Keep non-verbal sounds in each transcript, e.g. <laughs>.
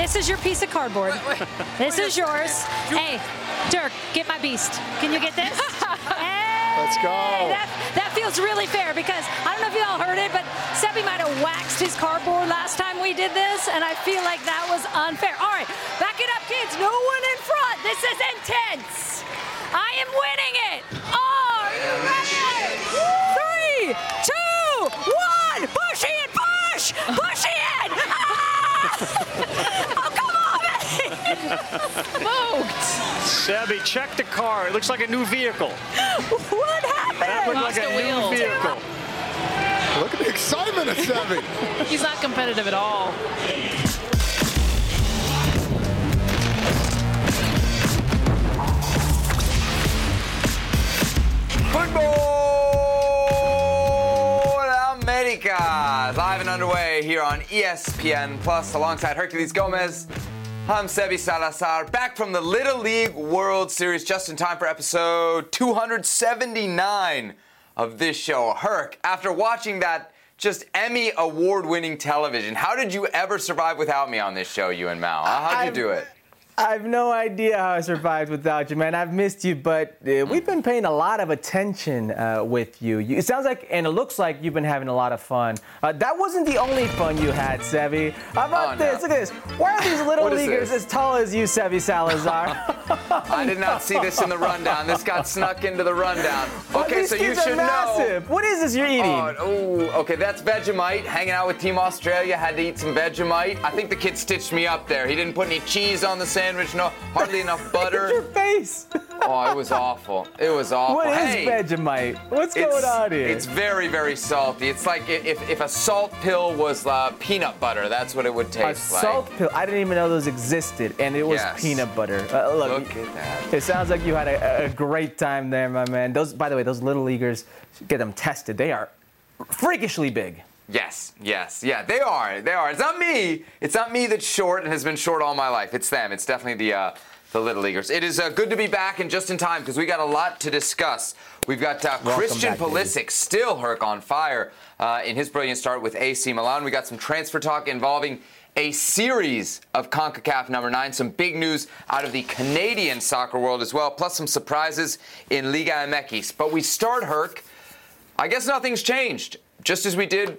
This is your piece of cardboard. This is yours. Hey, Dirk, get my beast. Can you get this? <laughs> Hey, Let's go. That, that feels really fair because I don't know if you all heard it, but Seppi might have waxed his cardboard last time we did this, and I feel like that was unfair. All right, back it up, kids. No one in front. This is intense. I am winning it. Are you ready? Three, two, one. Push in, push, push in. Oh, come on, Smoked. Sebby, check the car. It looks like a new vehicle. What happened? That looked like a Lost a new wheel. vehicle. Look at the excitement of Sebby. He's not competitive at all. Football America, uh, live and underway here on ESPN Plus, alongside Herculez Gomez. I'm Sebi Salazar, back from the Little League World Series, just in time for episode 279 of this show. Herc, after watching that just Emmy award-winning television, how did you ever survive without me on this show, you and Mal? How'd you I've- do it? I have no idea how I survived without you, man. I've missed you, but uh, we've been paying a lot of attention uh, with you. you. It sounds like, and it looks like you've been having a lot of fun. Uh, that wasn't the only fun you had, Sevi. How about Oh, no. this? Look at this. Why are these little leaguers as tall as you, Sevi Salazar? <laughs> I did not see this in the rundown. This got snuck into the rundown. <laughs> Okay, so you should know. What is this you're eating? Oh, oh, okay, that's Vegemite. Hanging out with Team Australia, had to eat some Vegemite. I think the kid stitched me up there. He didn't put any cheese on the sandwich, no, hardly enough <laughs> butter. your face. Oh, it was awful. It was awful. What is hey, Vegemite? What's going on here? It's very, very salty. It's like if, if a salt pill was uh, peanut butter, that's what it would a taste like. salt pill. I didn't even know those existed, and it was Yes. peanut butter. Uh, look, Look at that. It sounds like you had a, a great time there, my man. Those, by the way, those little leaguers, get them tested. They are freakishly big. Yes, yes, yeah, they are. They are. It's not me. It's not me that's short and has been short all my life. It's them. It's definitely the uh, the little leaguers. It is uh, good to be back and just in time because we got a lot to discuss. We've got uh, Christian back, baby. Pulisic still Herc on fire uh, in his brilliant start with AC Milan. We got some transfer talk involving a series of CONCACAF number nine. Some big news out of the Canadian soccer world as well, plus some surprises in Liga MX. But we start Herc. I guess nothing's changed, just as we did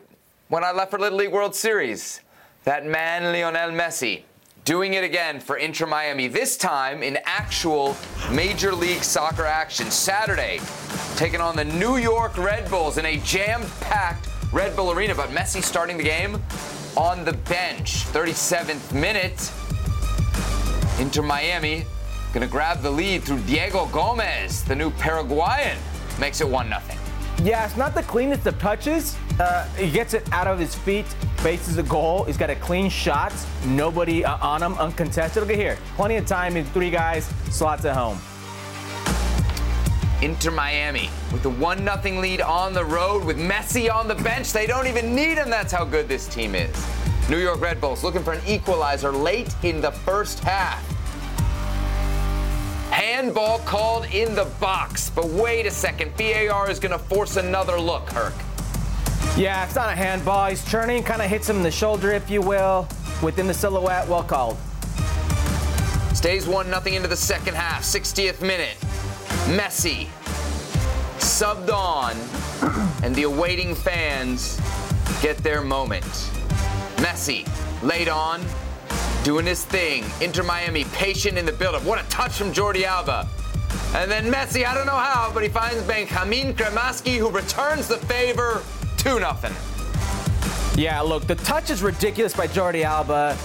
when I left for Little League World Series. That man, Lionel Messi, doing it again for Inter Miami, this time in actual Major League Soccer action. Saturday, taking on the New York Red Bulls in a jam packed Red Bull Arena, but Messi starting the game on the bench. 37th minute. Inter Miami gonna grab the lead through Diego Gomez, the new Paraguayan. Makes it 1 0. Yeah, it's not the cleanest of touches. Uh, he gets it out of his feet, faces a goal. He's got a clean shot. Nobody uh, on him, uncontested. Look at here. Plenty of time. He's three guys, slots at home. Inter Miami with the 1 0 lead on the road with Messi on the bench. They don't even need him. That's how good this team is. New York Red Bulls looking for an equalizer late in the first half. Handball called in the box. But wait a second. VAR is going to force another look, Herc. Yeah, it's not a handball. He's turning, kind of hits him in the shoulder, if you will, within the silhouette. Well called. Stays 1 nothing into the second half. 60th minute. Messi subbed on, and the awaiting fans get their moment. Messi laid on, doing his thing. Inter Miami patient in the build-up. What a touch from Jordi Alba. And then Messi, I don't know how, but he finds Benjamin Cremaschi, who returns the favor 2 0. Yeah, look, the touch is ridiculous by Jordi Alba.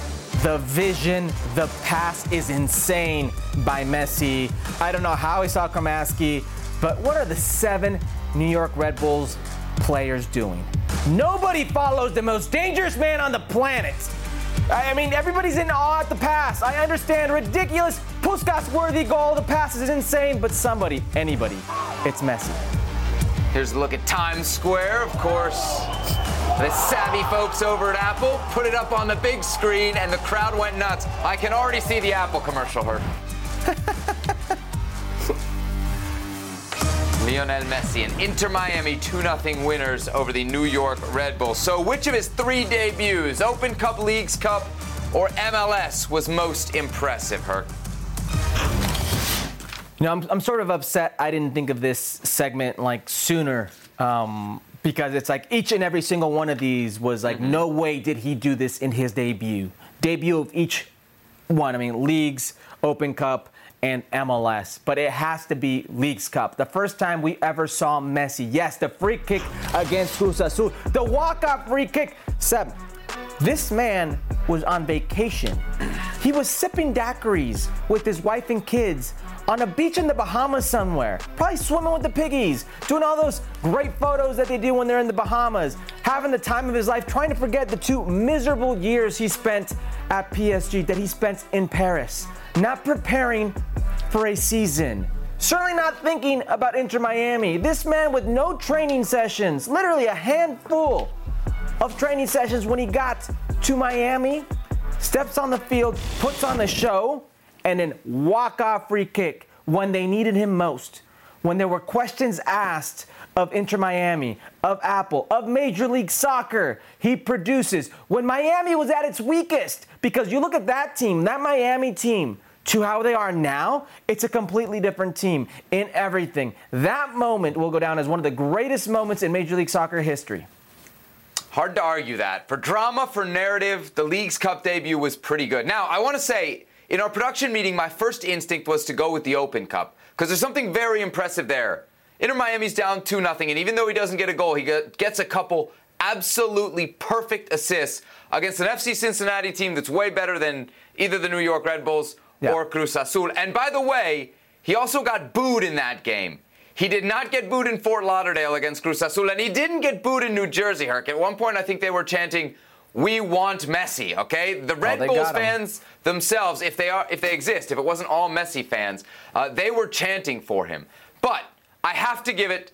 The vision, the pass is insane by Messi. I don't know how he saw Cremaschi, but what are the seven New York Red Bulls players doing? Nobody follows the most dangerous man on the planet. I mean, everybody's in awe at the pass. I understand, ridiculous, Puskas worthy goal. The pass is insane, but somebody, anybody, it's Messi. Here's a look at Times Square, of course. The savvy folks over at Apple put it up on the big screen and the crowd went nuts. I can already see the Apple commercial, Herc. <laughs> Lionel Messi and Inter Miami 2 0 winners over the New York Red Bulls. So, which of his three debuts, Open Cup, Leagues Cup, or MLS was most impressive, Herc? You know, I'm, I'm sort of upset I didn't think of this segment like sooner um, because it's like each and every single one of these was like, Mm-hmm. no way did he do this in his debut. Debut of each one. I mean, leagues, Open Cup, and MLS. But it has to be Leagues Cup. The first time we ever saw Messi. Yes, the free kick against Cruz Azul. The walk-off free kick. Seb, this man was on vacation. He was sipping daiquiris with his wife and kids on a beach in the Bahamas somewhere, probably swimming with the piggies, doing all those great photos that they do when they're in the Bahamas, having the time of his life, trying to forget the two miserable years he spent at PSG that he spent in Paris, not preparing for a season. Certainly not thinking about Inter Miami. This man with no training sessions, literally a handful of training sessions when he got to Miami, steps on the field, puts on the show, and then walk off free kick when they needed him most. When there were questions asked of Inter Miami, of Apple, of Major League Soccer, he produces. When Miami was at its weakest, because you look at that team, that Miami team, to how they are now, it's a completely different team in everything. That moment will go down as one of the greatest moments in Major League Soccer history. Hard to argue that. For drama, for narrative, the League's Cup debut was pretty good. Now, I want to say, in our production meeting, my first instinct was to go with the Open Cup because there's something very impressive there. Inter Miami's down 2 0, and even though he doesn't get a goal, he gets a couple absolutely perfect assists against an FC Cincinnati team that's way better than either the New York Red Bulls Yeah. or Cruz Azul. And by the way, he also got booed in that game. He did not get booed in Fort Lauderdale against Cruz Azul, and he didn't get booed in New Jersey, Herc. At one point, I think they were chanting, "We want Messi." Okay, the Red they Bulls fans themselves, if they are, if they exist, if it wasn't all Messi fans, uh, they were chanting for him. But I have to give it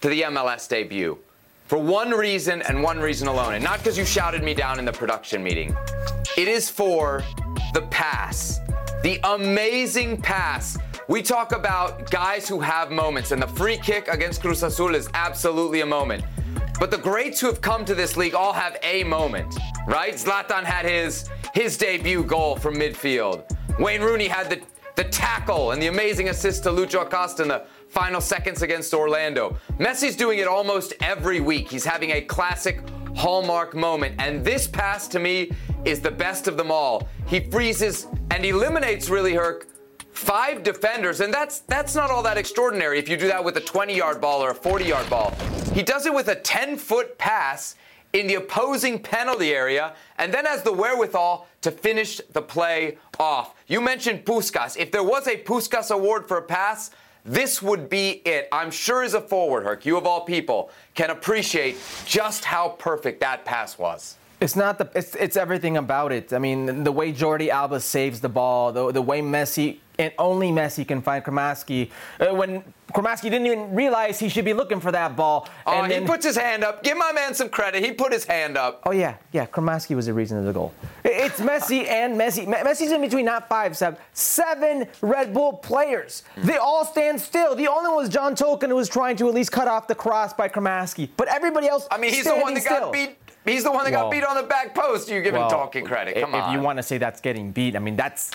to the MLS debut for one reason and one reason alone, and not because you shouted me down in the production meeting. It is for the pass, the amazing pass. We talk about guys who have moments, and the free kick against Cruz Azul is absolutely a moment. But the greats who have come to this league all have a moment, right? Zlatan had his his debut goal from midfield. Wayne Rooney had the the tackle and the amazing assist to Lucho Acosta in the final seconds against Orlando. Messi's doing it almost every week. He's having a classic hallmark moment, and this pass to me is the best of them all. He freezes and eliminates really Herc five defenders, and that's that's not all that extraordinary if you do that with a 20-yard ball or a 40-yard ball. He does it with a 10-foot pass in the opposing penalty area, and then has the wherewithal to finish the play off. You mentioned Puskas. If there was a Puskas award for a pass, this would be it. I'm sure as a forward, Herc, you of all people can appreciate just how perfect that pass was. It's not the. It's, it's everything about it. I mean, the way Jordi Alba saves the ball, the, the way Messi and only Messi can find Cremaschi. Uh, when Cremaschi didn't even realize he should be looking for that ball. Oh, and he then- puts his hand up. Give my man some credit. He put his hand up. Oh yeah, yeah. Cremaschi was the reason of the goal. It's Messi and Messi. Me- Messi's in between not five, seven, seven Red Bull players. They all stand still. The only one was John Tolkin who was trying to at least cut off the cross by Cremaschi. But everybody else. I mean, he's the one that standing got beat. He's the one that Well- got beat on the back post. You give him talking credit. Come if on. If you want to say that's getting beat, I mean that's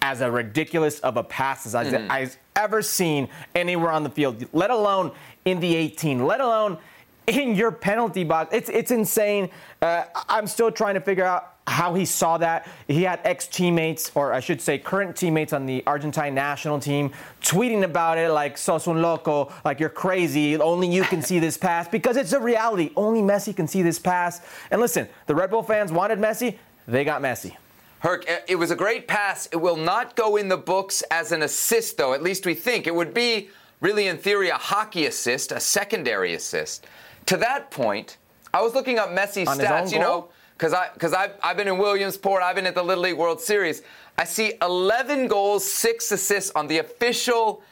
as a ridiculous of a pass as I've, Mm-hmm. I've ever seen anywhere on the field. Let alone in the 18. Let alone in your penalty box. It's it's insane. Uh, I'm still trying to figure out how he saw that. He had ex teammates, or I should say, current teammates on the Argentine national team, tweeting about it like "sos un loco," like you're crazy. Only you can see this pass because it's a reality. Only Messi can see this pass. And listen, the Red Bull fans wanted Messi. They got Messi. Herc, uh, it was a great pass. It will not go in the books as an assist, though. At least we think it would be really, in theory, a hockey assist, a secondary assist. To that point, I was looking up Messi's On stats. You know? Because I because I've, I've been in Williamsport. I've been at the Little League World Series. I see 11 goals, six assists on the official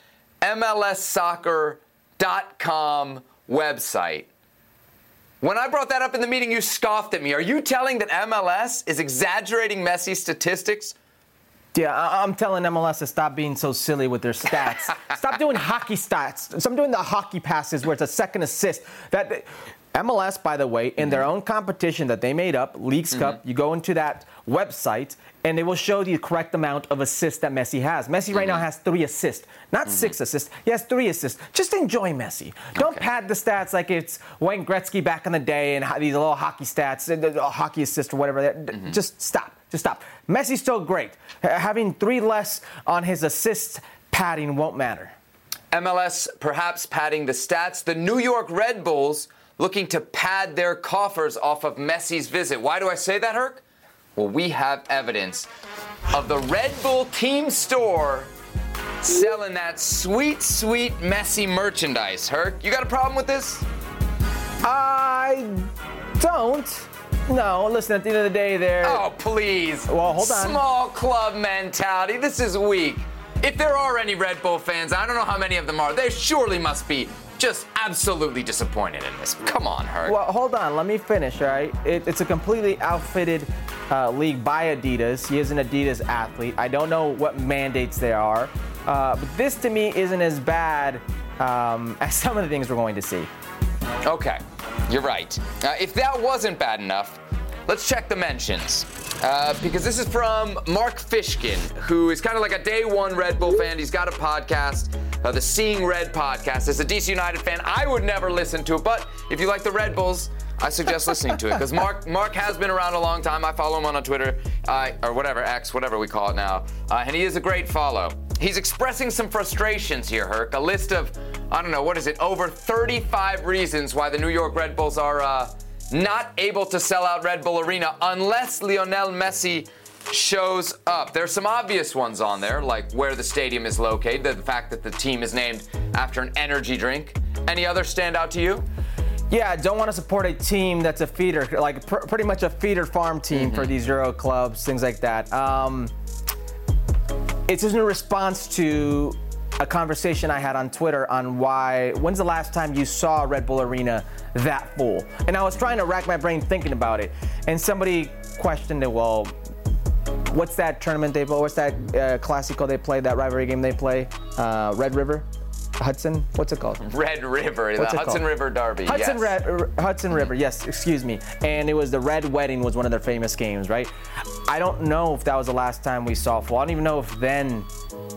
MLSsoccer.com website. When I brought that up in the meeting, you scoffed at me. Are you telling that MLS is exaggerating Messi's statistics? Yeah, I- I'm telling MLS to stop being so silly with their stats. <laughs> stop doing hockey stats. Stop doing the hockey passes where it's a second assist. That MLS, by the way, in their mm-hmm. own competition that they made up, Leagues Cup, mm-hmm. you go into that website and they will show the correct amount of assists that Messi has. Messi right now mm-hmm. has three assists, not six assists. He has three assists. Just enjoy Messi. Don't Okay. pad the stats like it's Wayne Gretzky back in the day and these little hockey stats, uh, uh, hockey assist or whatever. D- Just stop. Just stop. Messi's still great. Having three less on his assists padding won't matter. MLS perhaps padding the stats. The New York Red Bulls looking to pad their coffers off of Messi's visit. Why do I say that, Herc? Well, we have evidence of the Red Bull team store selling that sweet, sweet Messi merchandise. Herc, you got a problem with this? I don't. No, listen, at the end of the day, there. Oh, please. Well, hold on. Small club mentality. This is weak. If there are any Red Bull fans, I don't know how many of them are, There surely must be just absolutely disappointed in this. Come on, Herc. Well, hold on. Let me finish, all right? It, it's a completely outfitted uh, league by Adidas. He is an Adidas athlete. I don't know what mandates there are. Uh, but this to me isn't as bad um, <laughs> as some of the things we're going to see. Okay, you're right. Uh, if that wasn't bad enough, let's check the mentions. Uh, because this is from Mark Fishkin, who is kind of like a day one Red Bull fan. He's got a podcast, uh, the Seeing Red podcast. As a DC United fan, I would never listen to it, but if you like the Red Bulls, I suggest listening to it because Mark Mark has been around a long time. I follow him on Twitter uh, or whatever X, whatever we call it now, uh, and he is a great follow. He's expressing some frustrations here, Herc. A list of I don't know what is it, over 35 reasons why the New York Red Bulls are uh, not able to sell out Red Bull Arena unless Lionel Messi shows up. There's some obvious ones on there, like where the stadium is located, the fact that the team is named after an energy drink. Any others stand out to you? Yeah, I don't want to support a team that's a feeder, like pr- pretty much a feeder farm team for these Euro clubs, things like that. Um, it's just in response to a conversation I had on Twitter on why, when's the last time you saw Red Bull Arena that full? And I was trying to rack my brain thinking about it. And somebody questioned it, well, what's that tournament they play? What's that uh, they play, that rivalry game they play? Uh, Red River? Hudson? What's it called? Red River, What's the Hudson called? River Derby. Hudson, yes. Mm-hmm. Red, Hudson River, yes, excuse me. And it was the Red Wedding was one of their famous games, right? I don't know if that was the last time we saw full. I don't even know if then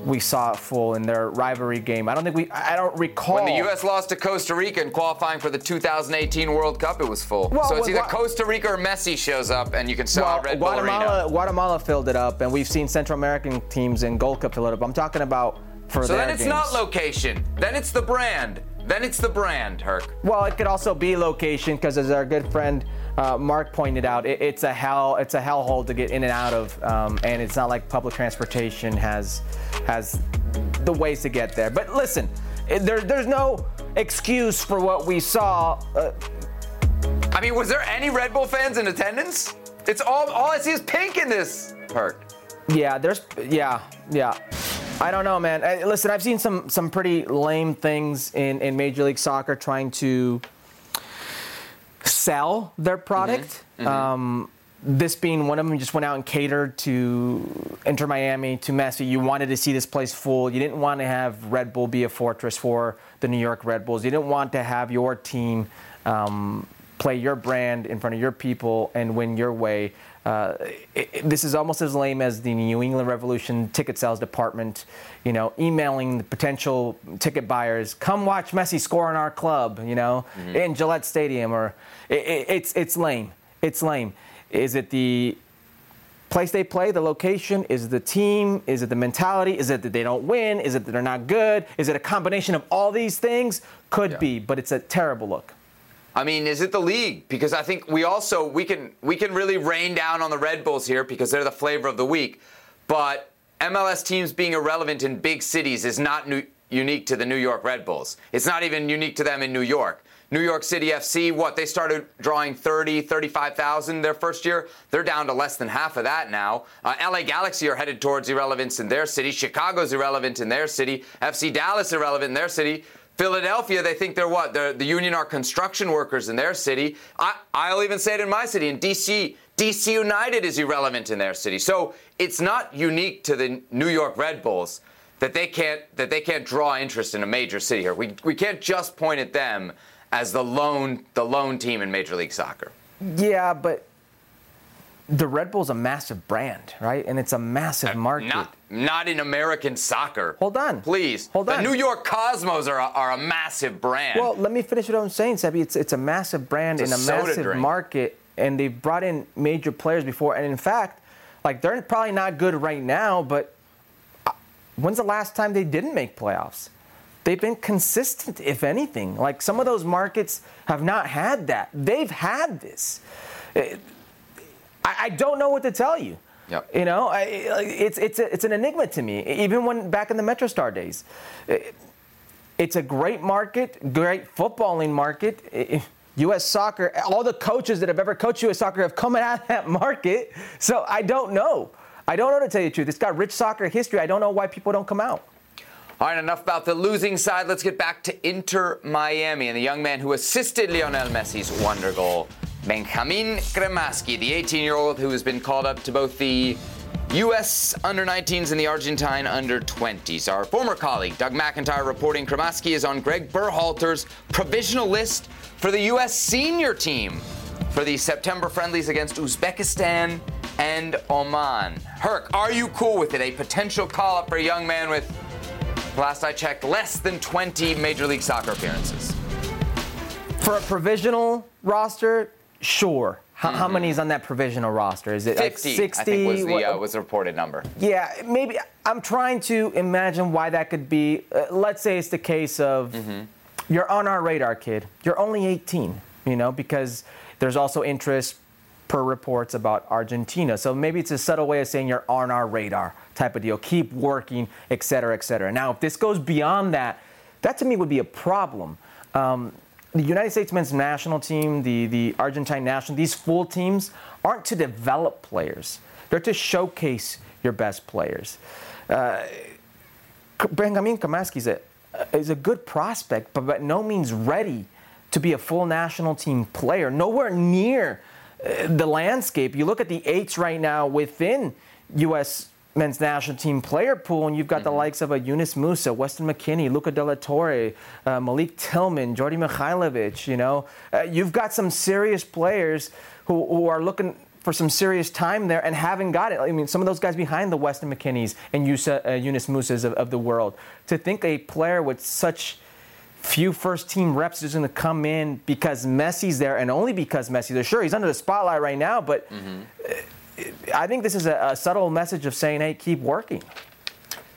we saw it full in their rivalry game. I don't think we. I don't recall. When the U.S. lost to Costa Rica in qualifying for the 2018 World Cup, it was full. Well, so it's either Gua- Costa Rica or Messi shows up, and you can sell Well, Red Guatemala. Guatemala filled it up, and we've seen Central American teams in Gold Cup fill it up. I'm talking about for So their then it's games. not location. Then it's the brand. Then it's the brand, Herc. Well, it could also be location because, as our good friend uh, Mark pointed out, it, it's a hell it's a hellhole to get in and out of, um, and it's not like public transportation has has the ways to get there. But listen, there, there's no excuse for what we saw. Uh, I mean, was there any Red Bull fans in attendance? It's all all I see is pink in this, Herc. yeah, there's yeah yeah. I don't know, man. Uh, listen, I've seen some some pretty lame things in in Major League Soccer trying to sell their product. Um, this being one of them, just went out and catered to Inter Miami, to Messi. You wanted to see this place full. You didn't want to have Red Bull be a fortress for the New York Red Bulls. You didn't want to have your team um, play your brand in front of your people and win your way. Uh, it, this is almost as lame as the New England Revolution ticket sales department, you know, emailing the potential ticket buyers, come watch Messi score in our club, you know, in Gillette Stadium, or it, it, it's it's lame. It's lame. Is it the place they play, the location? Is it the team? Is it the mentality? Is it that they don't win? Is it that they're not good? Is it a combination of all these things? Could be, but it's a terrible look. I mean, is it the league? Because I think we also we can we can really rain down on the Red Bulls here because they're the flavor of the week. But MLS teams being irrelevant in big cities is not new, unique to the New York Red Bulls. It's not even unique to them in New York. New York City FC, what they started drawing 30, 35,000 their first year. They're down to less than half of that now. Uh, LA Galaxy are headed towards irrelevance in their city. Chicago's irrelevant in their city. FC Dallas irrelevant in their city. Philadelphia, they think they're what? They're, the union are construction workers in their city. I, I'll even say it in my city. In DC, DC United is irrelevant in their city. So it's not unique to the New York Red Bulls that they can't that they can't draw interest in a major city here. We we can't just point at them as the lone the lone team in Major League Soccer. Yeah, but the Red Bull's a massive brand, right? And it's a massive market. Not not in American soccer. Hold on. Please. Hold on. the. New York Cosmos are a, are a massive brand. Well, let me finish what I'm saying, Sebi. It's it's a massive brand It's in a soda massive drink. market, and they've brought in major players before. And in fact, like they're probably not good right now, but uh, when's the last time they didn't make playoffs? They've been consistent, if anything. Like some of those markets have not had that. They've had this. Uh, I, I don't know what to tell you. Yep. You know, I, it's it's a, it's an enigma to me. Even when back in the MetroStar days, it's a great market, great footballing market. U.S. soccer, all the coaches that have ever coached U.S. soccer have come <laughs> out of that market. So I don't know. I don't know to tell you the truth. It's got rich soccer history. I don't know why people don't come out. All right, enough about the losing side. Let's get back to Inter Miami and the young man who assisted Lionel Messi's wonder goal, Benjamin Cremaschi, the 18-year-old who has been called up to both the U.S. under 19s and the Argentine under 20s. Our former colleague Doug McIntyre reporting Cremaschi is on Greg Berhalter's provisional list for the U.S. senior team for the September friendlies against Uzbekistan and Oman. Herc, are you cool with it? A potential call-up for a young man with Last I checked, less than 20 Major League Soccer appearances. For a provisional roster, sure. How, how many is on that provisional roster? Is it like 60? I think, was the, What- uh, was the reported number. Yeah, maybe. I'm trying to imagine why that could be. Uh, let's say it's the case of you're on our radar, kid. You're only 18, you know, because there's also interest per reports about Argentina. So maybe it's a subtle way of saying you're on our radar type of deal. Keep working, et cetera, et cetera. Now, if this goes beyond that, that to me would be a problem. Um, the United States men's national team, the, the Argentine national, these full teams aren't to develop players. They're to showcase your best players. Uh, Benjamin Cremaschi is a, is a good prospect, but by no means ready to be a full national team player. Nowhere near uh, the landscape. You look at the eights right now within U.S. men's national team player pool, and you've got the likes of a Yunus Musah, Weston McKennie, Luca De La Torre, uh, Malik Tillman, Djordje Mihailovic. You know, uh, you've got some serious players who, who are looking for some serious time there and haven't got it. I mean, some of those guys behind the Weston McKennies and Yusa, uh, Yunus Musahs of, of the world. To think a player with such few first team reps is going to come in because Messi's there and only because Messi's there. Sure, he's under the spotlight right now, but uh, I think this is a, a subtle message of saying, hey, keep working.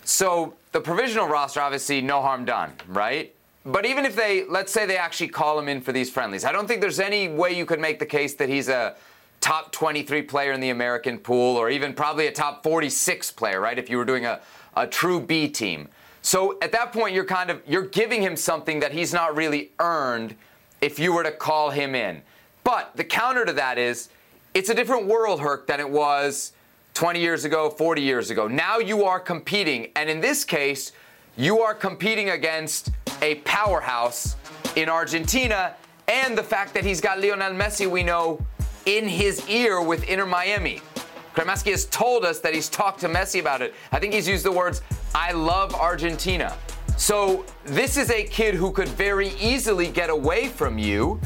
So the provisional roster, obviously, no harm done, right? But even if they, let's say they actually call him in for these friendlies, I don't think there's any way you could make the case that he's a top 23 player in the American pool or even probably a top 46 player, right? If you were doing a, a true B team. So at that point, you're kind of, you're giving him something that he's not really earned if you were to call him in. But the counter to that is, it's a different world, Herc, than it was 20 years ago, 40 years ago. Now you are competing, and in this case, you are competing against a powerhouse in Argentina, and the fact that he's got Lionel Messi, we know, in his ear with Inter Miami. Cremaschi has told us that he's talked to Messi about it. I think he's used the words, I love Argentina. So this is a kid who could very easily get away from you.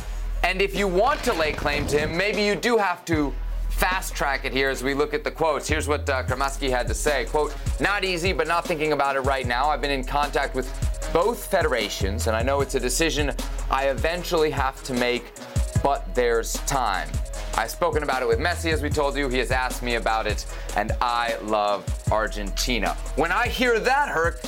And if you want to lay claim to him, maybe you do have to fast track it here as we look at the quotes. Here's what uh, Cremaschi had to say. Quote, not easy, but not thinking about it right now. I've been in contact with both federations, and I know it's a decision I eventually have to make, but there's time. I've spoken about it with Messi, as we told you. He has asked me about it, and I love Argentina. When I hear that, Herc,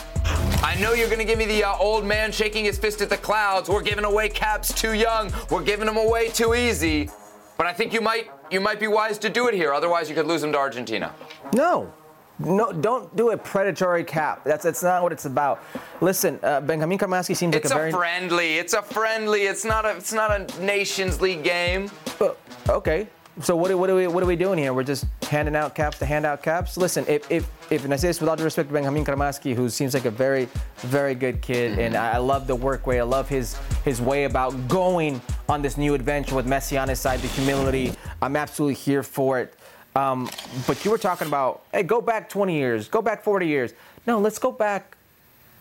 I know you're going to give me the uh, old man shaking his fist at the clouds. We're giving away caps too young. We're giving them away too easy. But I think you might you might be wise to do it here. Otherwise, you could lose them to Argentina. No. No, don't do a predatory cap. That's that's not what it's about. Listen, uh, Benjamin Cremaschi seems It's like a a very friendly. It's a friendly. It's not a it's not a Nations League game. Uh, okay. So what, are- what are we what are we doing here? We're just handing out caps to hand out caps. Listen, if if, if and I say this with all due respect to Benjamin Cremaschi, who seems like a very very good kid, and I, I love the work way. I love his his way about going on this new adventure with Messi on his side, the humility. I'm absolutely here for it. Um, but you were talking about, hey, go back 20 years, go back 40 years. No, let's go back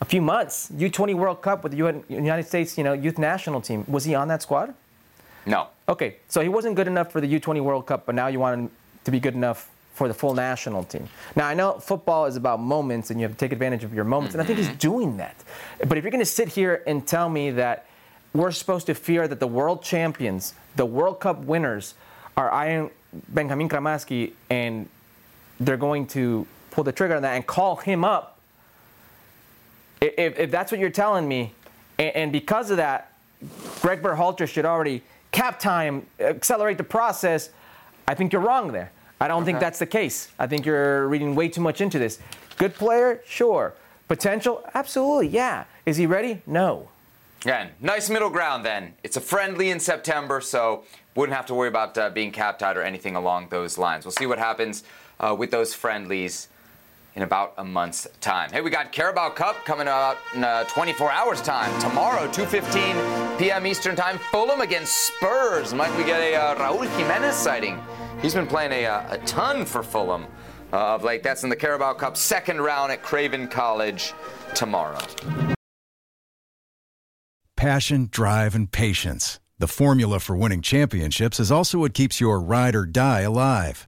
a few months. U20 World Cup with the United States, you know, youth national team. Was he on that squad? No. Okay, so he wasn't good enough for the U20 World Cup, but now you want him to be good enough for the full national team. Now I know football is about moments, and you have to take advantage of your moments, and I think he's mm-hmm. doing that. But if you're going to sit here and tell me that we're supposed to fear that the world champions, the World Cup winners, are Iron Benjamin Cremaschi, and they're going to pull the trigger on that and call him up. If, if that's what you're telling me, and, and because of that, Greg Berhalter should already cap time, accelerate the process. I think you're wrong there. I don't think that's the case. I think you're reading way too much into this. Good player, sure. Potential, absolutely, yeah. Is he ready? No. Again, nice middle ground then. It's a friendly in September, so wouldn't have to worry about uh, being capped out or anything along those lines. We'll see what happens uh, with those friendlies in about a month's time. Hey, we got Carabao Cup coming out in uh, 24 hours time. Tomorrow, 2.15 p.m. Eastern time, Fulham against Spurs. Might we get a uh, Raul Jimenez sighting? He's been playing a, uh, a ton for Fulham uh, of late. That's in the Carabao Cup second round at Craven Cottage tomorrow. Passion, drive, and patience. The formula for winning championships is also what keeps your ride or die alive.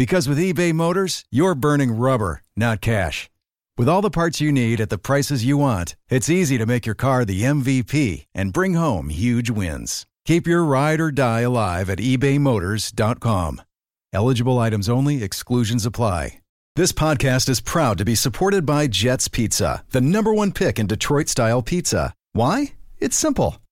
Because with eBay Motors, you're burning rubber, not cash. With all the parts you need at the prices you want, it's easy to make your car the MVP and bring home huge wins. Keep your ride or die alive at ebaymotors.com. Eligible items only, exclusions apply. This podcast is proud to be supported by Jets Pizza, the number one pick in Detroit style pizza. Why? It's simple.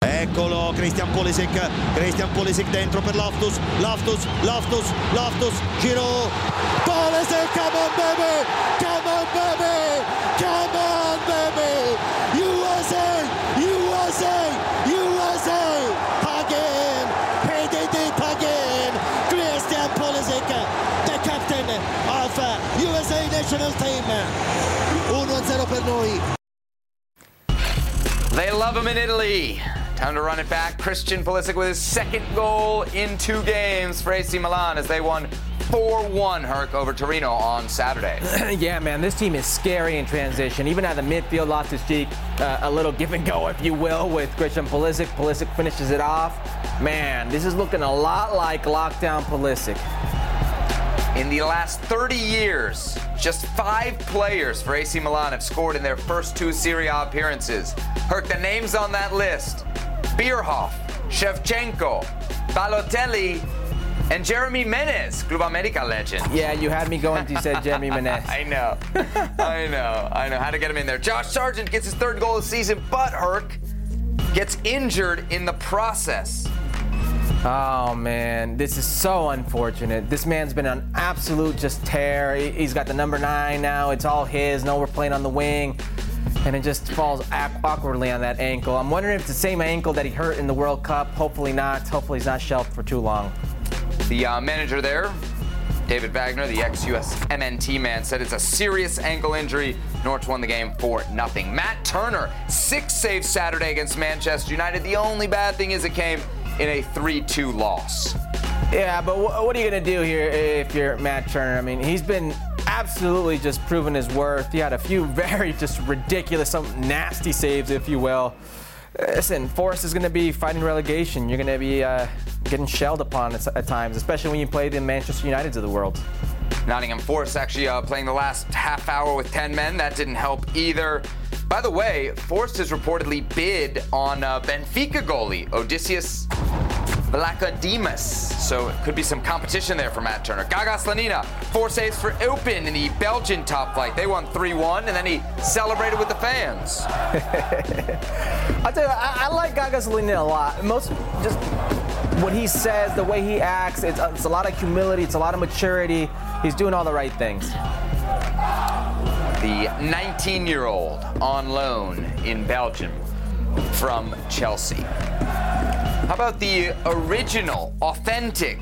Eccolo Christian Pulisic, Christian Pulisic dentro per Loftus, Loftus, Loftus, Loftus, Giro, Pulisic, come on baby, come on baby, come on baby, USA, USA, USA, again, he did it again, Christian Pulisic, the captain of USA national team, 1-0 per noi. They love him in Italy. Time to run it back. Christian Pulisic with his second goal in two games for AC Milan as they won 4-1 Herc over Torino on Saturday. <clears throat> yeah, man, this team is scary in transition. Even at the midfield, Loftus Cheek, uh, a little give and go, if you will, with Christian Pulisic. Pulisic finishes it off. Man, this is looking a lot like lockdown Pulisic. In the last 30 years, just five players for AC Milan have scored in their first two Serie A appearances. Herc, the names on that list Bierhoff, Shevchenko, Balotelli, and Jeremy Menez, Club America legend. Yeah, you had me going. You said Jeremy <laughs> Menez. I know. I know. I know how to get him in there. Josh Sargent gets his third goal of the season, but Herc gets injured in the process. Oh man, this is so unfortunate. This man's been on absolute just tear. He- He's got the number nine now. It's all his. No, we're playing on the wing, and it just falls awkwardly on that ankle. I'm wondering if it's the same ankle that he hurt in the World Cup. Hopefully not. Hopefully he's not shelved for too long. The uh, manager there, David Wagner, the ex-US MNT man, said it's a serious ankle injury. Norwich won the game for nothing. Matt Turner, six saves Saturday against Manchester United. The only bad thing is it came in a 3-2 loss. Yeah, but wh- what are you gonna do here if you're Matt Turner? I mean, he's been absolutely just proven his worth. He had a few very just ridiculous, some nasty saves, if you will. Listen, Forest is gonna be fighting relegation. You're gonna be uh, getting shelled upon at, at times, especially when you play the Manchester Uniteds of the world. Nottingham Forest actually uh, playing the last half hour with 10 men. That didn't help either. By the way, Forest has reportedly bid on uh, Benfica goalie Odysseas Vlachodimos. So it could be some competition there for Matt Turner. Gaga Slonina, four saves for Eupen in the Belgian top flight. They won 3-1, and then he celebrated with the fans. <laughs> I'll tell you, I, I like Gaga Slonina a lot. Most just what he says, the way he acts, it's, it's a lot of humility, it's a lot of maturity. He's doing all the right things. The 19 year old on loan in Belgium from Chelsea. How about the original, authentic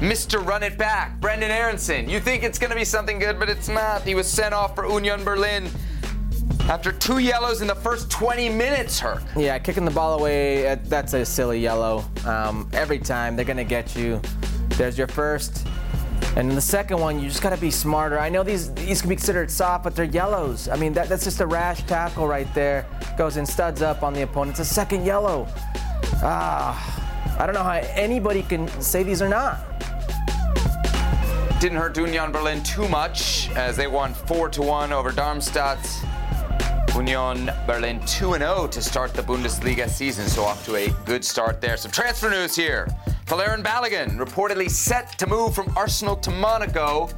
Mr. Run It Back, Brendan Aaronson? You think it's going to be something good, but it's not. He was sent off for Union Berlin after two yellows in the first 20 minutes, Herc. Yeah, kicking the ball away, uh, that's a silly yellow. Um, every time they're going to get you. There's your first. And the second one, you just got to be smarter. I know these these can be considered soft, but they're yellows. I mean, that, that's just a rash tackle right there. Goes in studs up on the opponent. It's a second yellow. Ah, I don't know how anybody can say these are not. Didn't hurt Union Berlin too much as they won 4 to 1 over Darmstadt. Union Berlin 2 0 to start the Bundesliga season, so off to a good start there. Some transfer news here. Folarin Balogun reportedly set to move from Arsenal to Monaco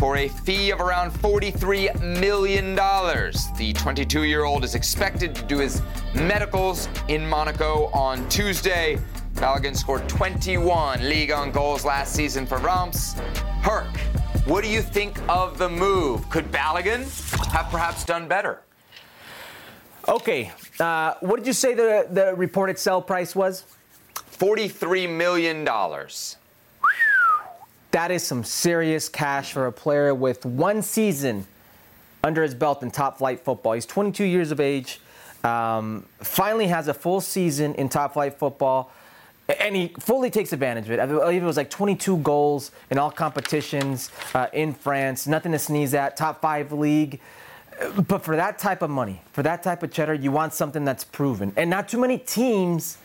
for a fee of around $43 million. The 22 year old is expected to do his medicals in Monaco on Tuesday. Balogun scored 21 league on goals last season for Reims. Herc, what do you think of the move? Could Balogun have perhaps done better? Okay, uh, what did you say the, the reported sell price was? $43 million. That is some serious cash for a player with one season under his belt in top flight football. He's 22 years of age, um, finally has a full season in top flight football, and he fully takes advantage of it. I believe it was like 22 goals in all competitions uh, in France, nothing to sneeze at, top five league. But for that type of money, for that type of cheddar, you want something that's proven. And not too many teams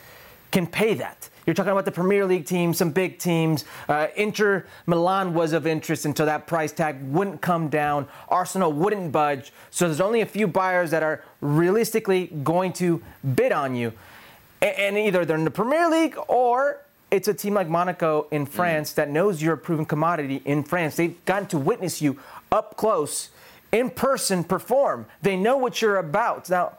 can pay that. You're talking about the Premier League teams, some big teams. Uh, Inter Milan was of interest until that price tag wouldn't come down. Arsenal wouldn't budge. So there's only a few buyers that are realistically going to bid on you. And, and either they're in the Premier League or it's a team like Monaco in France mm. that knows you're a proven commodity in France. They've gotten to witness you up close, in person, perform. They know what you're about. Now,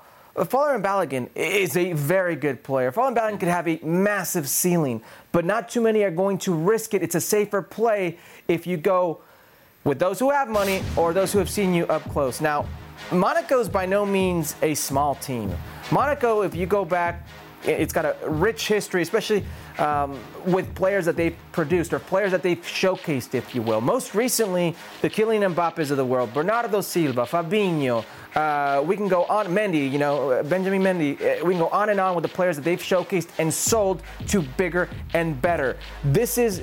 Folarin Balogun is a very good player. Folarin Balogun could have a massive ceiling, but not too many are going to risk it. It's a safer play if you go with those who have money or those who have seen you up close. Now, Monaco is by no means a small team. Monaco, if you go back, it's got a rich history, especially um, with players that they've produced or players that they've showcased, if you will. Most recently, the Kylian Mbappes of the world, Bernardo Silva, Fabinho, uh, we can go on, Mendy, you know, Benjamin Mendy. Uh, we can go on and on with the players that they've showcased and sold to bigger and better. This is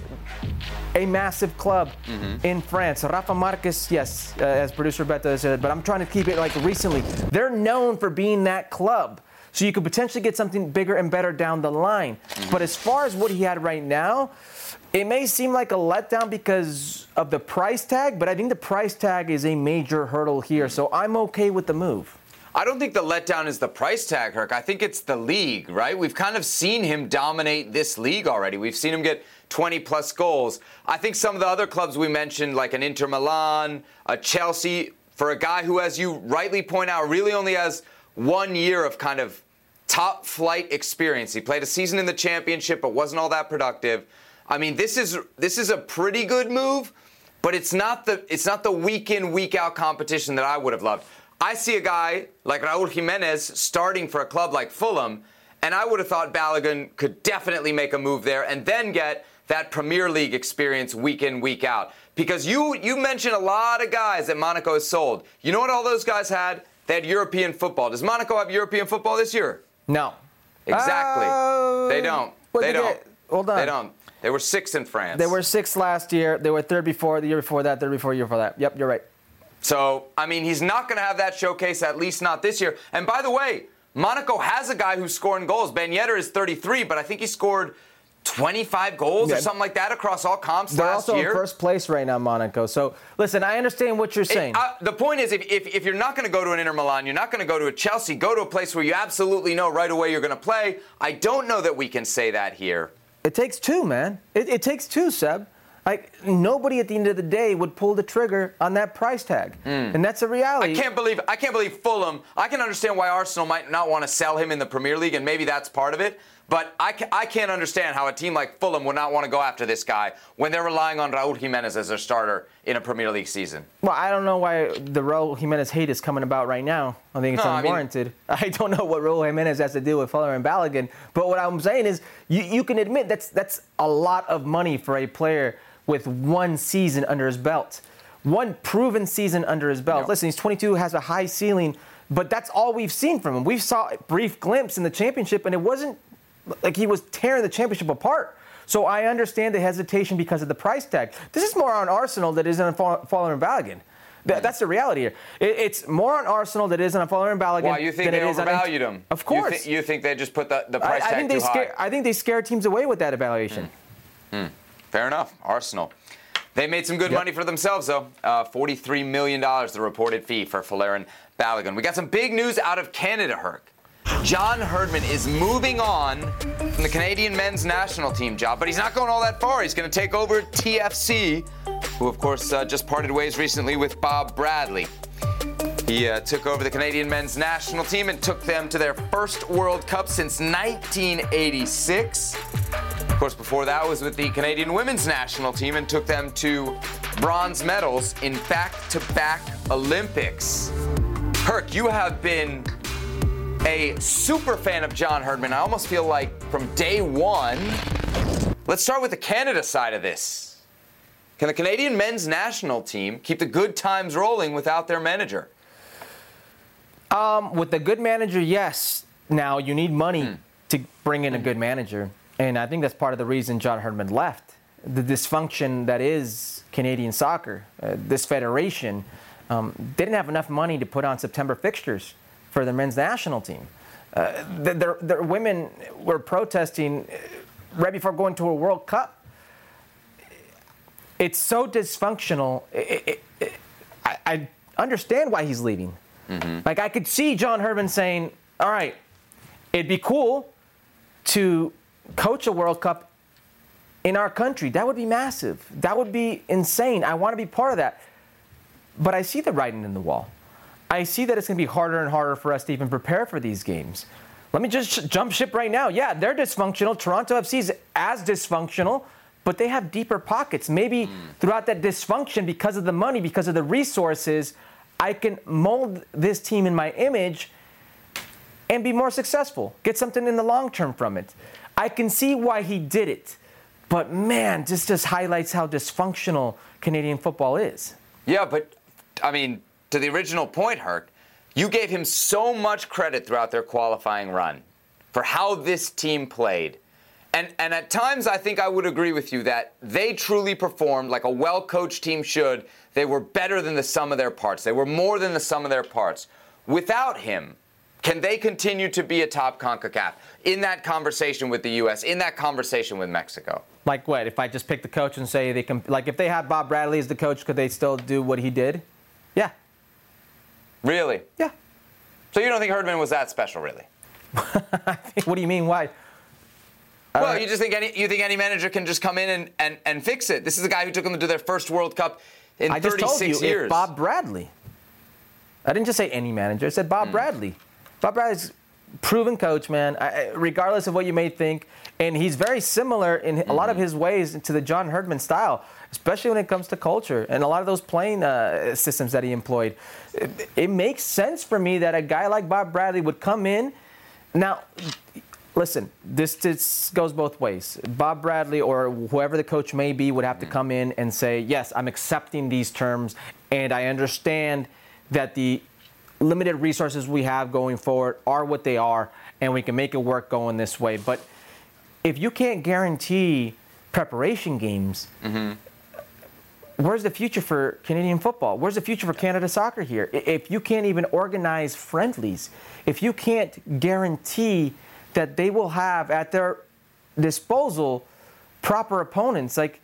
a massive club mm-hmm. in France. Rafa Marquez, yes, uh, as producer Beto said, but I'm trying to keep it like recently. They're known for being that club. So you could potentially get something bigger and better down the line. Mm-hmm. But as far as what he had right now, it may seem like a letdown because of the price tag, but I think the price tag is a major hurdle here. So I'm okay with the move. I don't think the letdown is the price tag, Herc. I think it's the league, right? We've kind of seen him dominate this league already. We've seen him get 20 plus goals. I think some of the other clubs we mentioned, like an Inter Milan, a Chelsea, for a guy who, as you rightly point out, really only has one year of kind of top flight experience. He played a season in the championship, but wasn't all that productive. I mean, this is this is a pretty good move, but it's not the it's not the week in week out competition that I would have loved. I see a guy like Raul Jimenez starting for a club like Fulham, and I would have thought Balogun could definitely make a move there and then get that Premier League experience week in week out. Because you you mentioned a lot of guys that Monaco has sold. You know what all those guys had? They had European football. Does Monaco have European football this year? No. Exactly. Uh, they don't. They don't. Hold on. They don't. They were sixth in France. They were sixth last year. They were third before, the year before that, third before, the year before that. Yep, you're right. So, I mean, he's not going to have that showcase, at least not this year. And by the way, Monaco has a guy who's scoring goals. Ben Yedder is 33, but I think he scored 25 goals Yeah. or something like that across all comps They're last also year. in first place right now, Monaco. So listen, I understand what you're saying. It- uh, the point is, if, if, if you're not going to go to an Inter Milan, you're not going to go to a Chelsea, go to a place where you absolutely know right away you're going to play. I don't know that we can say that here. It takes two, man. It, it takes two, Seb. Like nobody at the end of the day would pull the trigger on that price tag, and that's a reality. I can't believe I can't believe Fulham. I can understand why Arsenal might not want to sell him in the Premier League, and maybe that's part of it. But I, ca- I can't understand how a team like Fulham would not want to go after this guy when they're relying on Raúl Jimenez as their starter in a Premier League season. Well, I don't know why the Raul Jimenez hate is coming about right now. I think it's No, I mean- unwarranted. <laughs> I, don't know what Raul Jimenez has to do with Folarin Balogun, but what I'm saying is you, you can admit that's that's a lot of money for a player with one season under his belt, one proven season under his belt. Listen, he's 22, has a high ceiling, but that's all we've seen from him. We saw a brief glimpse in the championship, and it wasn't like he was tearing the championship apart. So I understand the hesitation because of the price tag. This is more on Arsenal than it is on and Balogun. Th- That's the reality here. It, it's more on Arsenal than it is on and Balogun. Why you think than they it is on- overvalued him? Of You, course. you think they just put the, the price I tag think they too high? scare. I think they scare teams away with that evaluation. Fair enough. Arsenal. They made some good Yep. money for themselves, though. Uh, $43 million, the reported fee for Folarin Balogun. We got some big news out of Canada, Herc. John Herdman is moving on from the Canadian men's national team job, but he's not going all that far. He's going to take over TFC, who, of course, uh, just parted ways recently with Bob Bradley. He uh, took over the Canadian men's national team and took them to their first World Cup since 1986. Of course, before that was with the Canadian women's national team and took them to bronze medals in back to back Olympics. Herc, you have been a super fan of John Herdman. I almost feel like from day one. Let's start with the Canada side of this. Can the Canadian men's national team keep the good times rolling without their manager? Um, with a good manager, yes. Now you need money Hmm. to bring in a good manager, and I think that's part of the reason John Herdman left. The dysfunction that is Canadian soccer, uh, this federation, um, didn't have enough money to put on September fixtures for the men's national team. Uh, their, their women were protesting uh, right before going to a World Cup. It's so dysfunctional. It- it- it- I, I understand why he's leaving. Like I could see John Herdman saying, "All right, it'd be cool to coach a World Cup in our country. That would be massive. That would be insane. I want to be part of that." But I see the writing in the wall. I see that it's going to be harder and harder for us to even prepare for these games. Let me just sh- jump ship right now. Yeah, they're dysfunctional. Toronto FC is as dysfunctional, but they have deeper pockets. Maybe hmm. throughout that dysfunction, because of the money, because of the resources, I can mold this team in my image and be more successful. Get something in the long term from it. I can see why he did it. But man, this just highlights how dysfunctional Canadian football is. Yeah, but I mean, to the original point, Herc, you gave him so much credit throughout their qualifying run for how this team played. And, and at times, I think I would agree with you that they truly performed like a well coached team should. They were better than the sum of their parts, they were more than the sum of their parts. Without him, can they continue to be a top CONCACAF in that conversation with the U.S., in that conversation with Mexico? Like what? If I just pick the coach and say they can, like if they had Bob Bradley as the coach, could they still do what he did? Really? yeah. So you don't think Herdman was that special, really? <laughs> what do you mean? Why? Well, you just think any you think any manager can just come in and, and, and fix it. This is a guy who took them to their first World Cup in I just 36 told you years. if Bob Bradley. I didn't just say any manager. I said. Bob Bradley. Bob Bradley's proven coach, man. I, regardless of what you may think, and he's very similar in a lot of Hmm. his ways to the John Herdman style, especially when it comes to culture and a lot of those playing uh, systems that he employed. It, it makes sense for me that a guy like Bob Bradley would come in. Now, listen, this, this goes both ways. Bob Bradley or whoever the coach may be would have to come in and say, yes, I'm accepting these terms, and I understand that the limited resources we have going forward are what they are, and we can make it work going this way. But if you can't guarantee preparation games, where's the future for Canadian football? Where's the future for Canada soccer here? If you can't even organize friendlies, if you can't guarantee that they will have at their disposal proper opponents. Like,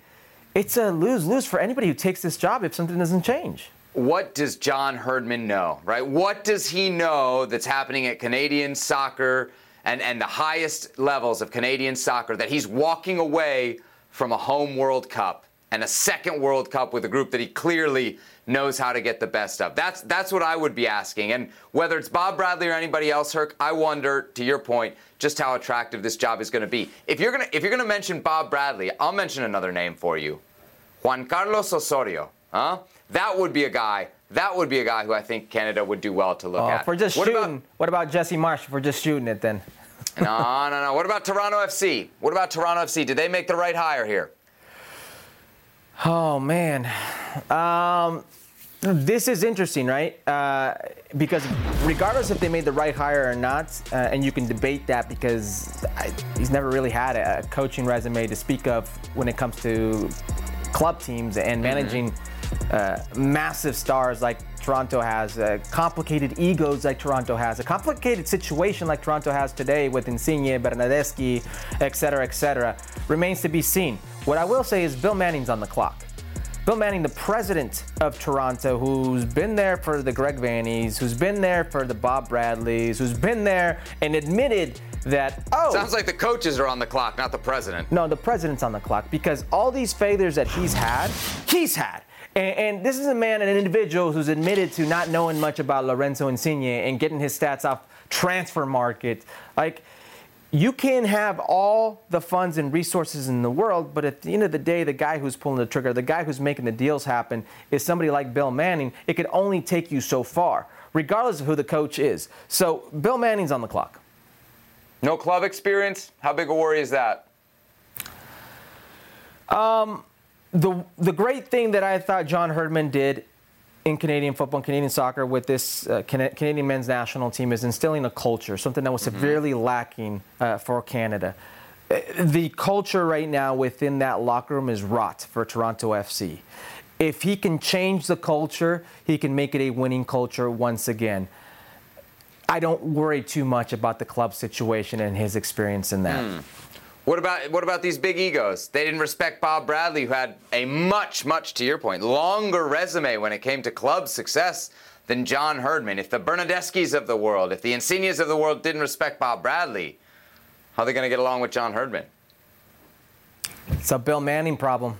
it's a lose lose for anybody who takes this job if something doesn't change. What does John Herdman know, right? What does he know that's happening at Canadian soccer and, and the highest levels of Canadian soccer that he's walking away from a home World Cup and a second World Cup with a group that he clearly knows how to get the best of? That's that's what I would be asking. And whether it's Bob Bradley or anybody else, Herc, I wonder, to your point, just how attractive this job is going to be. If you're gonna if you're gonna mention Bob Bradley, I'll mention another name for you, Juan Carlos Osorio. Huh? That would be a guy. That would be a guy who I think Canada would do well to look Oh, at. we're just what shooting, About, what about Jesse Marsch? If we're just shooting it, then. no, no, no. What about Toronto FC? What about Toronto FC? Did they make the right hire here? Oh man, um, this is interesting, right? Uh, because regardless if they made the right hire or not, uh, and you can debate that because I, he's never really had a, a coaching resume to speak of when it comes to club teams and managing uh, massive stars like Toronto has, uh, complicated egos like Toronto has, a complicated situation like Toronto has today with Insigne, Bernardeschi, etc., cetera, et cetera, remains to be seen. What I will say is Bill Manning's on the clock. Bill Manning, the president of Toronto, who's been there for the Greg Vanneys, who's been there for the Bob Bradleys, who's been there and admitted that, oh. Sounds like the coaches are on the clock, not the president. No, the president's on the clock because all these failures that he's had, he's had. And, and, this is a man, an individual who's admitted to not knowing much about Lorenzo Insigne and getting his stats off transfer market. Like, you can have all the funds and resources in the world, but at the end of the day, the guy who's pulling the trigger, the guy who's making the deals happen, is somebody like Bill Manning. It could only take you so far, regardless of who the coach is. So, Bill Manning's on the clock. No club experience? How big a worry is that? Um, the the great thing that I thought John Herdman did in Canadian football and Canadian soccer with this uh, Canadian men's national team is instilling a culture, something that was mm-hmm. severely lacking uh, for Canada. Uh, the culture right now within that locker room is rot for Toronto FC. If he can change the culture, he can make it a winning culture once again. I don't worry too much about the club situation and his experience in that. Mm. What about what about these big egos? They didn't respect Bob Bradley, who had a much, much to your point, longer resume when it came to club success than John Herdman. If the Bernardeschi's of the world, if the Insignes of the world didn't respect Bob Bradley, how are they going to get along with John Herdman? It's a Bill Manning problem.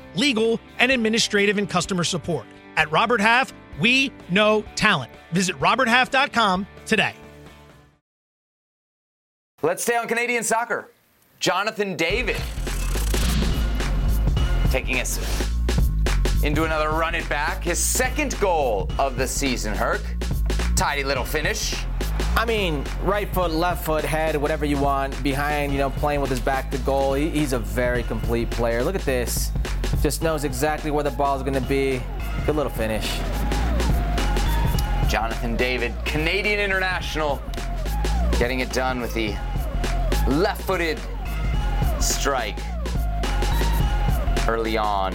legal, and administrative and customer support. At Robert Half, we know talent. Visit RobertHalf.com today. Let's stay on Canadian soccer. Jonathan David taking us into another run it back. His second goal of the season, Herc. Tidy little finish. I mean, right foot, left foot, head, whatever you want, behind, you know, playing with his back to goal. He, he's a very complete player. Look at this. Just knows exactly where the ball is going to be. Good little finish. Jonathan David, Canadian international, getting it done with the left footed strike early on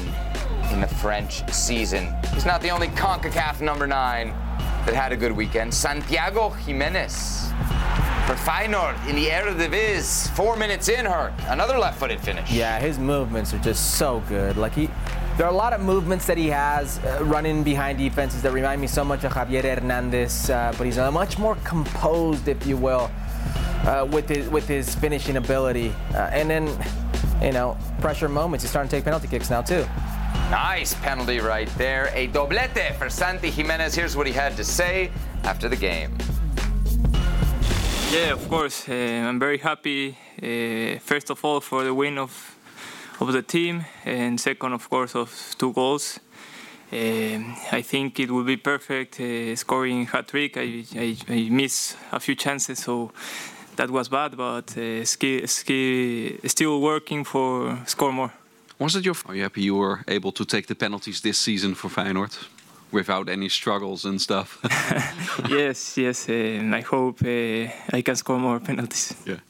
in the French season. He's not the only CONCACAF number nine that had a good weekend. Santiago Gimenez for Feyenoord in the Eredivisie. Four minutes in, her another left-footed finish. Yeah, his movements are just so good. Like he, there are a lot of movements that he has uh, running behind defenses that remind me so much of Javier Hernandez, uh, but he's much more composed, if you will, uh, with his with his finishing ability. Uh, and then, you know, pressure moments. He's starting to take penalty kicks now too. Nice penalty right there. A doblete for Santi Giménez. Here's what he had to say after the game. Yeah, of course. Uh, I'm very happy, uh, first of all, for the win of, of the team, and second, of course, of two goals. Um, I think it would be perfect uh, scoring hat trick. I, I, I missed a few chances, so that was bad, but uh, ski, ski, still working for score more. Was it your? Are you happy you were able to take the penalties this season for Feyenoord? Without any struggles and stuff. <laughs> yes, yes. and I hope uh, I can score more penalties. Yeah.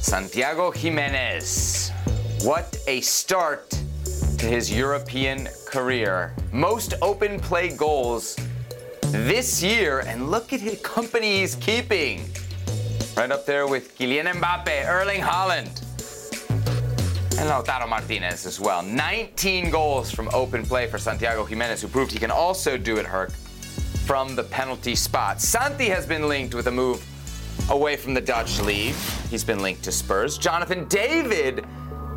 Santiago Giménez. What a start to his European career. Most open play goals this year, and look at his company he's keeping. Right up there with Kylian Mbappe, Erling Haaland, and Lautaro Martinez as well. 19 goals from open play for Santiago Giménez, who proved he can also do it, Herc, from the penalty spot. Santi has been linked with a move away from the Dutch league. He's been linked to Spurs. Jonathan David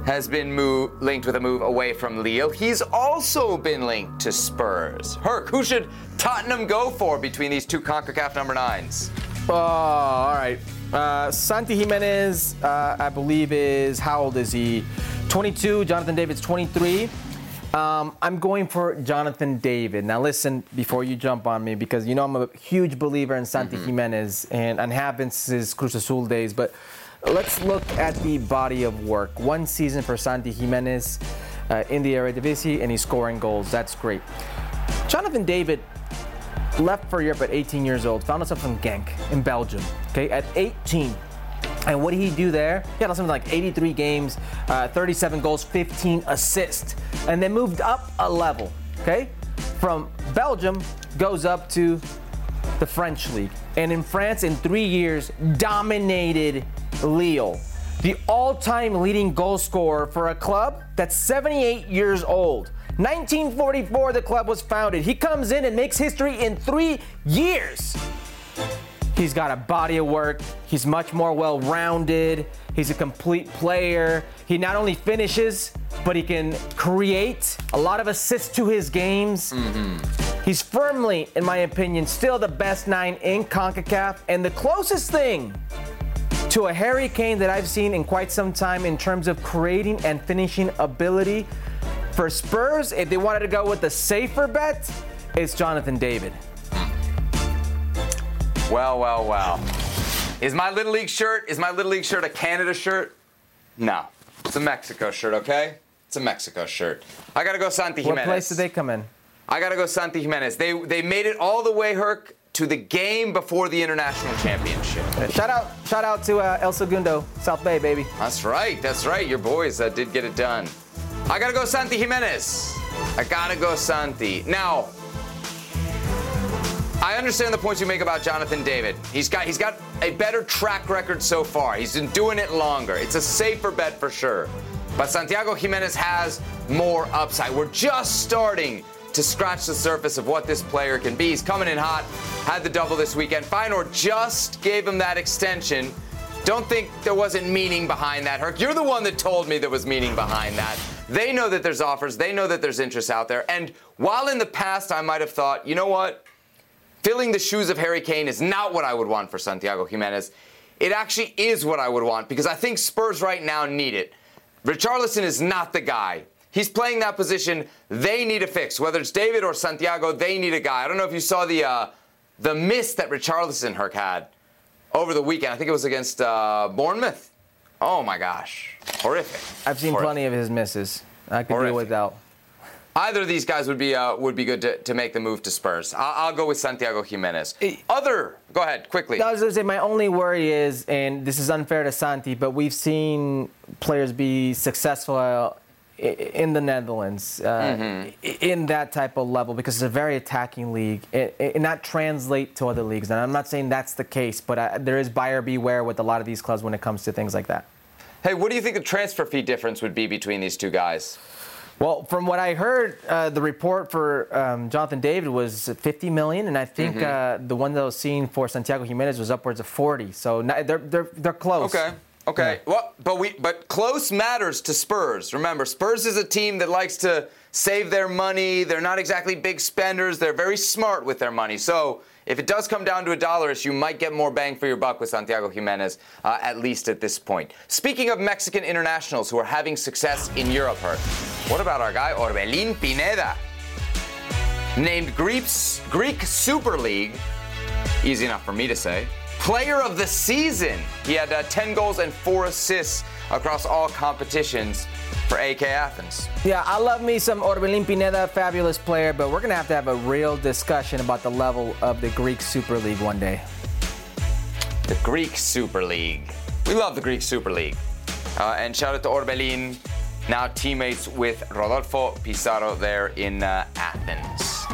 has been move, linked with a move away from Lille. He's also been linked to Spurs. Herc, who should Tottenham go for between these two CONCACAF number nines? Oh, all right. Uh, Santi Giménez, uh, I believe, is how old is he? 22. Jonathan David's 23. Um, I'm going for Jonathan David. Now, listen before you jump on me because you know I'm a huge believer in Santi mm-hmm. Giménez and, and have been since his Cruz Azul days. But let's look at the body of work. One season for Santi Giménez uh, in the Eredivisie, and he's scoring goals. That's great. Jonathan David left for Europe at 18 years old, found himself in Genk in Belgium. Okay, at 18. And what did he do there? He had something like 83 games, uh, 37 goals, 15 assists, and then moved up a level. Okay, from Belgium goes up to the French league, and in France, in three years, dominated Lille, the all-time leading goal scorer for a club that's 78 years old. 1944, the club was founded. He comes in and makes history in three years. He's got a body of work. He's much more well rounded. He's a complete player. He not only finishes, but he can create a lot of assists to his games. Mm-hmm. He's firmly, in my opinion, still the best nine in CONCACAF. And the closest thing to a Harry Kane that I've seen in quite some time in terms of creating and finishing ability for Spurs, if they wanted to go with the safer bet, it's Jonathan David. Well, well, well. Is my Little League shirt, is my Little League shirt a Canada shirt? No. It's a Mexico shirt, okay? It's a Mexico shirt. I gotta go Santi Giménez. What place did they come in? I gotta go Santi Giménez. They they made it all the way, Herc, to the game before the international championship. Shout out, shout out to uh, El Segundo, South Bay, baby. That's right, that's right. Your boys uh, did get it done. I gotta go Santi Giménez. I gotta go Santi. Now, I understand the points you make about Jonathan David. He's got he's got a better track record so far. He's been doing it longer. It's a safer bet for sure. But Santiago Giménez has more upside. We're just starting to scratch the surface of what this player can be. He's coming in hot, had the double this weekend. Feyenoord just gave him that extension. Don't think there wasn't meaning behind that, Herc. You're the one that told me there was meaning behind that. They know that there's offers, they know that there's interest out there. And while in the past I might have thought, you know what? Filling the shoes of Harry Kane is not what I would want for Santiago Giménez. It actually is what I would want because I think Spurs right now need it. Richarlison is not the guy. He's playing that position. They need a fix. Whether it's David or Santiago, they need a guy. I don't know if you saw the uh, the miss that Richarlison Herc had over the weekend. I think it was against uh, Bournemouth. Oh my gosh, horrific! I've seen horrific. plenty of his misses. I could horrific. do without. Either of these guys would be uh, would be good to, to make the move to Spurs. I'll, I'll go with Santiago Giménez. Other, go ahead quickly. I was going to say my only worry is, and this is unfair to Santi, but we've seen players be successful in the Netherlands uh, mm-hmm. in that type of level because it's a very attacking league. and, not translate to other leagues, and I'm not saying that's the case, but I, there is buyer beware with a lot of these clubs when it comes to things like that. Hey, what do you think the transfer fee difference would be between these two guys? Well, from what I heard, uh, the report for um, Jonathan David was 50 million, and I think mm-hmm. uh, the one that I was seen for Santiago Giménez was upwards of 40. So they're they're they're close. Okay. Okay. Well, but we but close matters to Spurs. Remember, Spurs is a team that likes to save their money. They're not exactly big spenders. They're very smart with their money. So if it does come down to a dollar issue, you might get more bang for your buck with Santiago Giménez, uh, at least at this point. Speaking of Mexican internationals who are having success in Europe, what about our guy Orbelin Pineda? Named Greek Super League, easy enough for me to say, Player of the Season. He had uh, 10 goals and 4 assists across all competitions for AK Athens. Yeah, I love me some Orbelin Pineda, fabulous player, but we're going to have to have a real discussion about the level of the Greek Super League one day. The Greek Super League. We love the Greek Super League. Uh, and shout out to Orbelin, now teammates with Rodolfo Pizarro there in uh, Athens.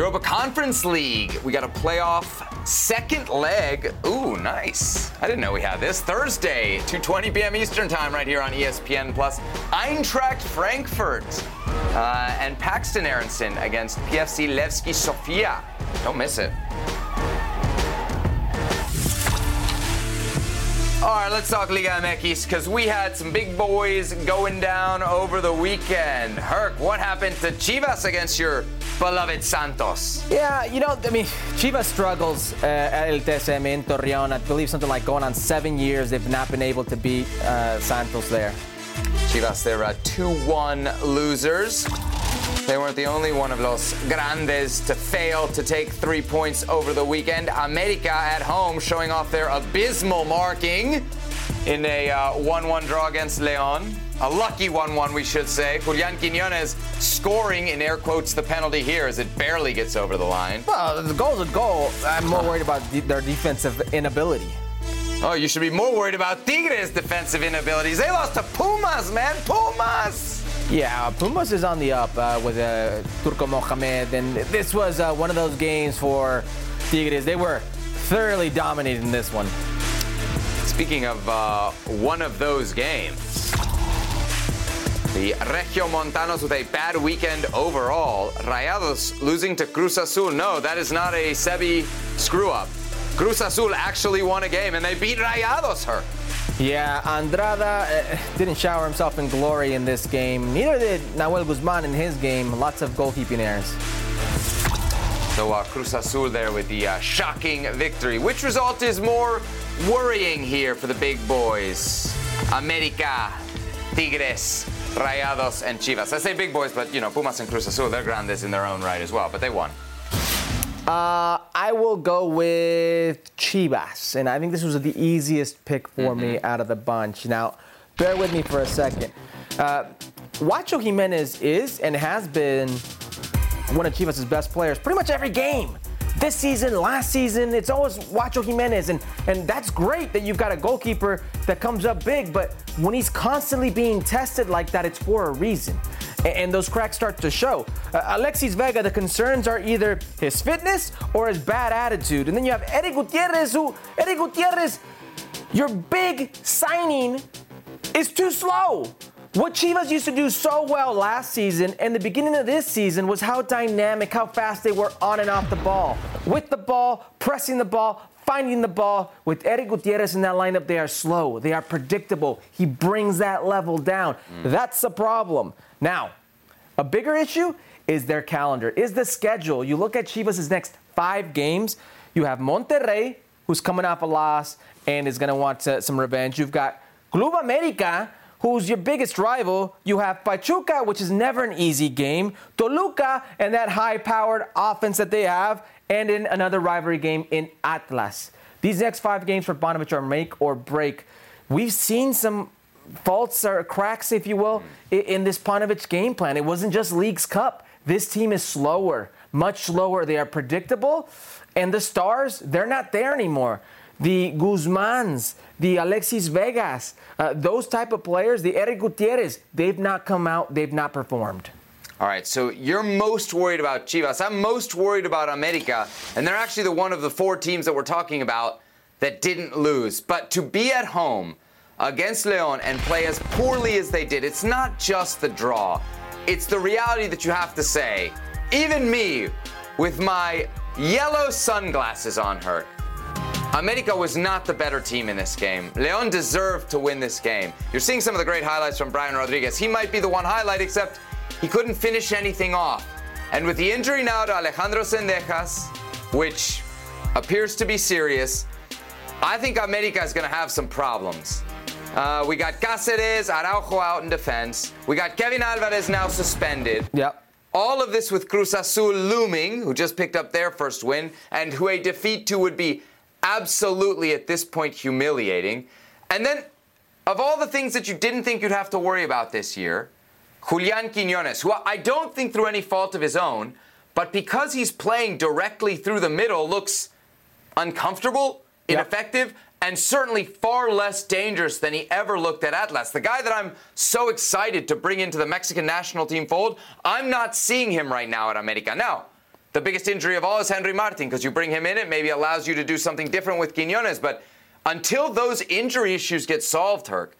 Europa Conference League. We got a playoff second leg. Ooh, nice. I didn't know we had this. Thursday, 2:20 p.m. Eastern Time, right here on ESPN Plus. Eintracht Frankfurt uh, and Paxten Aaronson against PFC Levski Sofia. Don't miss it. All right, let's talk Liga MX because we had some big boys going down over the weekend. Herc, what happened to Chivas against your beloved Santos? Yeah, you know, I mean, Chivas struggles uh, at El TSM in Torreon. I believe something like going on seven years they've not been able to beat uh, Santos there. Chivas, they're uh, 2-1 losers. They weren't the only one of Los Grandes to fail to take three points over the weekend. America at home showing off their abysmal marking in a 1 uh, 1 draw against Leon. A lucky 1 1, we should say. Julian Quinones scoring, in air quotes, the penalty here as it barely gets over the line. Well, the goal's a goal. I'm more worried about de- their defensive inability. Oh, you should be more worried about Tigres' defensive inabilities. They lost to Pumas, man. Pumas! Yeah, Pumas is on the up uh, with uh, Turco Mohamed, and this was uh, one of those games for Tigres. They were thoroughly dominated in this one. Speaking of uh, one of those games, the Regiomontanos with a bad weekend overall. Rayados losing to Cruz Azul. No, that is not a Sebi screw up. Cruz Azul actually won a game and they beat Rayados her. Yeah, Andrada uh, didn't shower himself in glory in this game. Neither did Nahuel Guzman in his game. Lots of goalkeeping errors. So uh, Cruz Azul there with the uh, shocking victory. Which result is more worrying here for the big boys? America, Tigres, Rayados, and Chivas. I say big boys, but you know, Pumas and Cruz Azul, they're grandes in their own right as well, but they won. Uh, I will go with Chivas, and I think this was the easiest pick for mm-hmm. me out of the bunch. Now, bear with me for a second. Uh, Juancho Jimenez is and has been one of Chivas' best players pretty much every game. This season, last season, it's always Juancho Jimenez, and, and that's great that you've got a goalkeeper that comes up big, but when he's constantly being tested like that, it's for a reason and those cracks start to show. Uh, Alexis Vega, the concerns are either his fitness or his bad attitude. And then you have Eric Gutierrez, who, Eric Gutierrez, your big signing is too slow. What Chivas used to do so well last season and the beginning of this season was how dynamic, how fast they were on and off the ball. With the ball, pressing the ball, finding the ball. With Eric Gutierrez in that lineup, they are slow, they are predictable. He brings that level down. Mm. That's the problem. Now, a bigger issue is their calendar, is the schedule. You look at Chivas' next five games, you have Monterrey, who's coming off a loss and is going to want some revenge. You've got Club America, who's your biggest rival. You have Pachuca, which is never an easy game, Toluca, and that high powered offense that they have, and in another rivalry game in Atlas. These next five games for Paunovic are make or break. We've seen some faults or cracks, if you will, in this Paunovic game plan. It wasn't just Leagues Cup. This team is slower, much slower. They are predictable, and the stars, they're not there anymore. The Guzmans, the Alexis Vegas, uh, those type of players, the Eric Gutierrez, they've not come out, they've not performed. All right, so you're most worried about Chivas. I'm most worried about America, and they're actually the one of the four teams that we're talking about that didn't lose. But to be at home against Leon and play as poorly as they did, it's not just the draw. It's the reality that you have to say, even me with my yellow sunglasses on her, America was not the better team in this game. Leon deserved to win this game. You're seeing some of the great highlights from Brian Rodriguez. He might be the one highlight, except he couldn't finish anything off. And with the injury now to Alejandro Zendejas, which appears to be serious, I think America is going to have some problems. Uh, we got Cáceres, Araujo out in defense. We got Kevin Alvarez now suspended. Yep. All of this with Cruz Azul looming, who just picked up their first win, and who a defeat to would be absolutely at this point humiliating. And then, of all the things that you didn't think you'd have to worry about this year, Julian Quinones, who I don't think through any fault of his own, but because he's playing directly through the middle, looks uncomfortable, ineffective, and certainly far less dangerous than he ever looked at Atlas. The guy that I'm so excited to bring into the Mexican national team fold, I'm not seeing him right now at America. Now, the biggest injury of all is Henry Martin because you bring him in, it maybe allows you to do something different with Quinones. But until those injury issues get solved, Herc,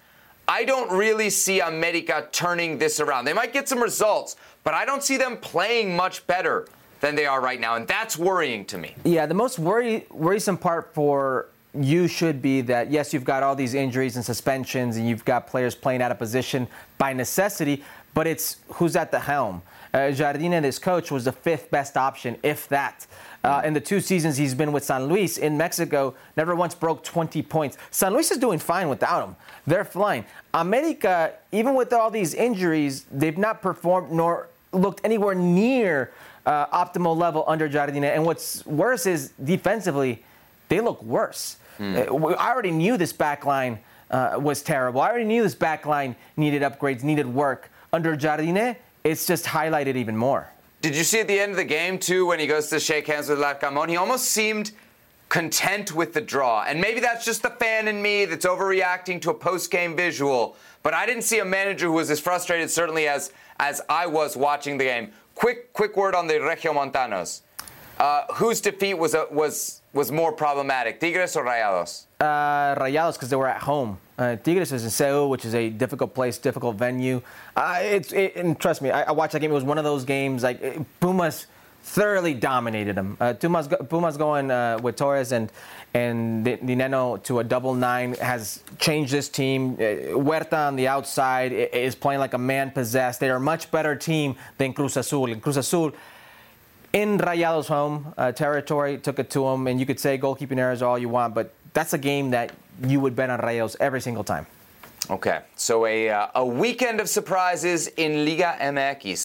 I don't really see America turning this around. They might get some results, but I don't see them playing much better than they are right now, and that's worrying to me. Yeah, the most worry, worrisome part for you should be that yes, you've got all these injuries and suspensions, and you've got players playing out of position by necessity, but it's who's at the helm. Uh, Jardine, his coach, was the fifth best option, if that. Uh, in the two seasons he's been with San Luis in Mexico, never once broke 20 points. San Luis is doing fine without him. They're flying. America, even with all these injuries, they've not performed nor looked anywhere near uh, optimal level under Jardine. And what's worse is defensively, they look worse. Mm. I already knew this back line uh, was terrible. I already knew this back line needed upgrades, needed work. Under Jardine, it's just highlighted even more. Did you see at the end of the game, too, when he goes to shake hands with Larcamon? He almost seemed content with the draw. And maybe that's just the fan in me that's overreacting to a post game visual. But I didn't see a manager who was as frustrated, certainly, as, as I was watching the game. Quick, quick word on the Regiomontanos. Uh, whose defeat was, a, was, was more problematic, Tigres or Rayados? Uh, Rayados, because they were at home. Uh, Tigres is in Seúl, which is a difficult place, difficult venue. Uh, it's it, and trust me, I, I, watched that game. It was one of those games like it, Pumas thoroughly dominated them. Uh, Pumas, Pumas going uh, with Torres and and Dinenno to a double nine has changed this team. Uh, Huerta on the outside is playing like a man possessed. They are a much better team than Cruz Azul. And Cruz Azul in Rayados' home uh, territory, took it to them, and you could say goalkeeping errors all you want, but that's a game that you would bet on Rayados every single time. Okay, so a, uh, a weekend of surprises in Liga MX.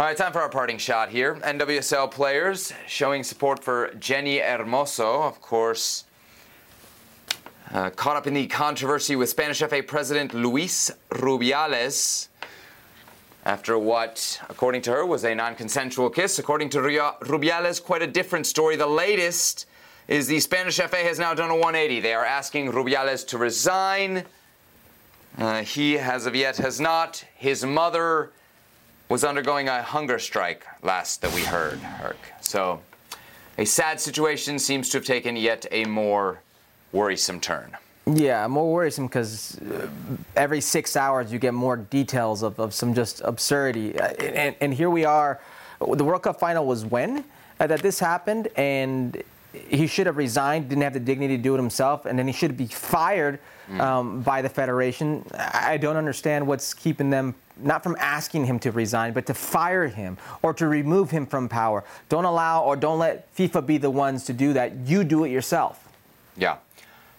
All right, time for our parting shot here. NWSL players showing support for Jenni Hermoso, of course. Uh, caught up in the controversy with Spanish FA President Luis Rubiales after what, according to her, was a non consensual kiss. According to Rubiales, quite a different story. The latest is the Spanish FA has now done a 180. They are asking Rubiales to resign. Uh, he, as of yet, has not. His mother was undergoing a hunger strike last that we heard, Herc. So a sad situation seems to have taken yet a more worrisome turn. Yeah, more worrisome because uh, every six hours you get more details of, of some just absurdity. Uh, and, and, here we are. The World Cup final was when uh, that this happened, and he should have resigned, didn't have the dignity to do it himself, and then he should be fired um, by the federation. I don't understand what's keeping them not from asking him to resign, but to fire him or to remove him from power. Don't allow or don't let FIFA be the ones to do that. You do it yourself. Yeah.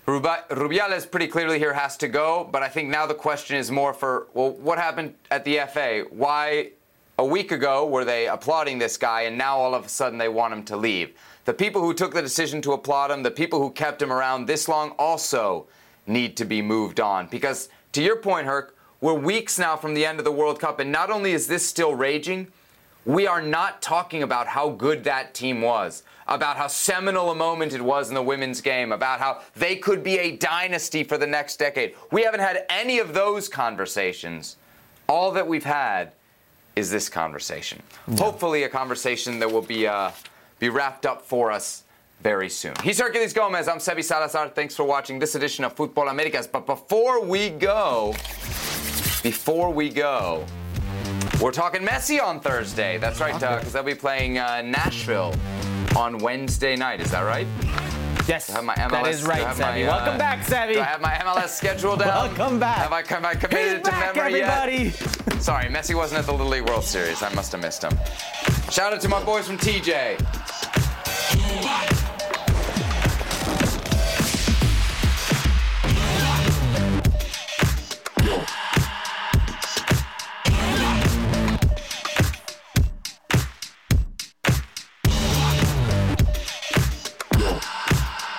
Rubi- Rubiales pretty clearly here has to go, but I think now the question is more for well, what happened at the FA? Why a week ago were they applauding this guy, and now all of a sudden they want him to leave? The people who took the decision to applaud him, the people who kept him around this long, also need to be moved on. Because to your point, Herc, we're weeks now from the end of the World Cup, and not only is this still raging, we are not talking about how good that team was, about how seminal a moment it was in the women's game, about how they could be a dynasty for the next decade. We haven't had any of those conversations. All that we've had is this conversation. Hopefully, a conversation that will be uh, be wrapped up for us very soon. He's Herculez Gomez. I'm Sebi Salazar. Thanks for watching this edition of Futbol Americas. But before we go, before we go, we're talking Messi on Thursday. That's right, Doug, because they'll be playing uh, Nashville on Wednesday night. Is that right? Yes, Do I have my MLS, that is right, my, Sebi. Welcome back. Do I have my MLS schedule down? Welcome back. Have I, have I committed He's to back, memory everybody. yet? <laughs> Sorry, Messi wasn't at the Little League World Series. I must have missed him. Shout out to my boys from TJ.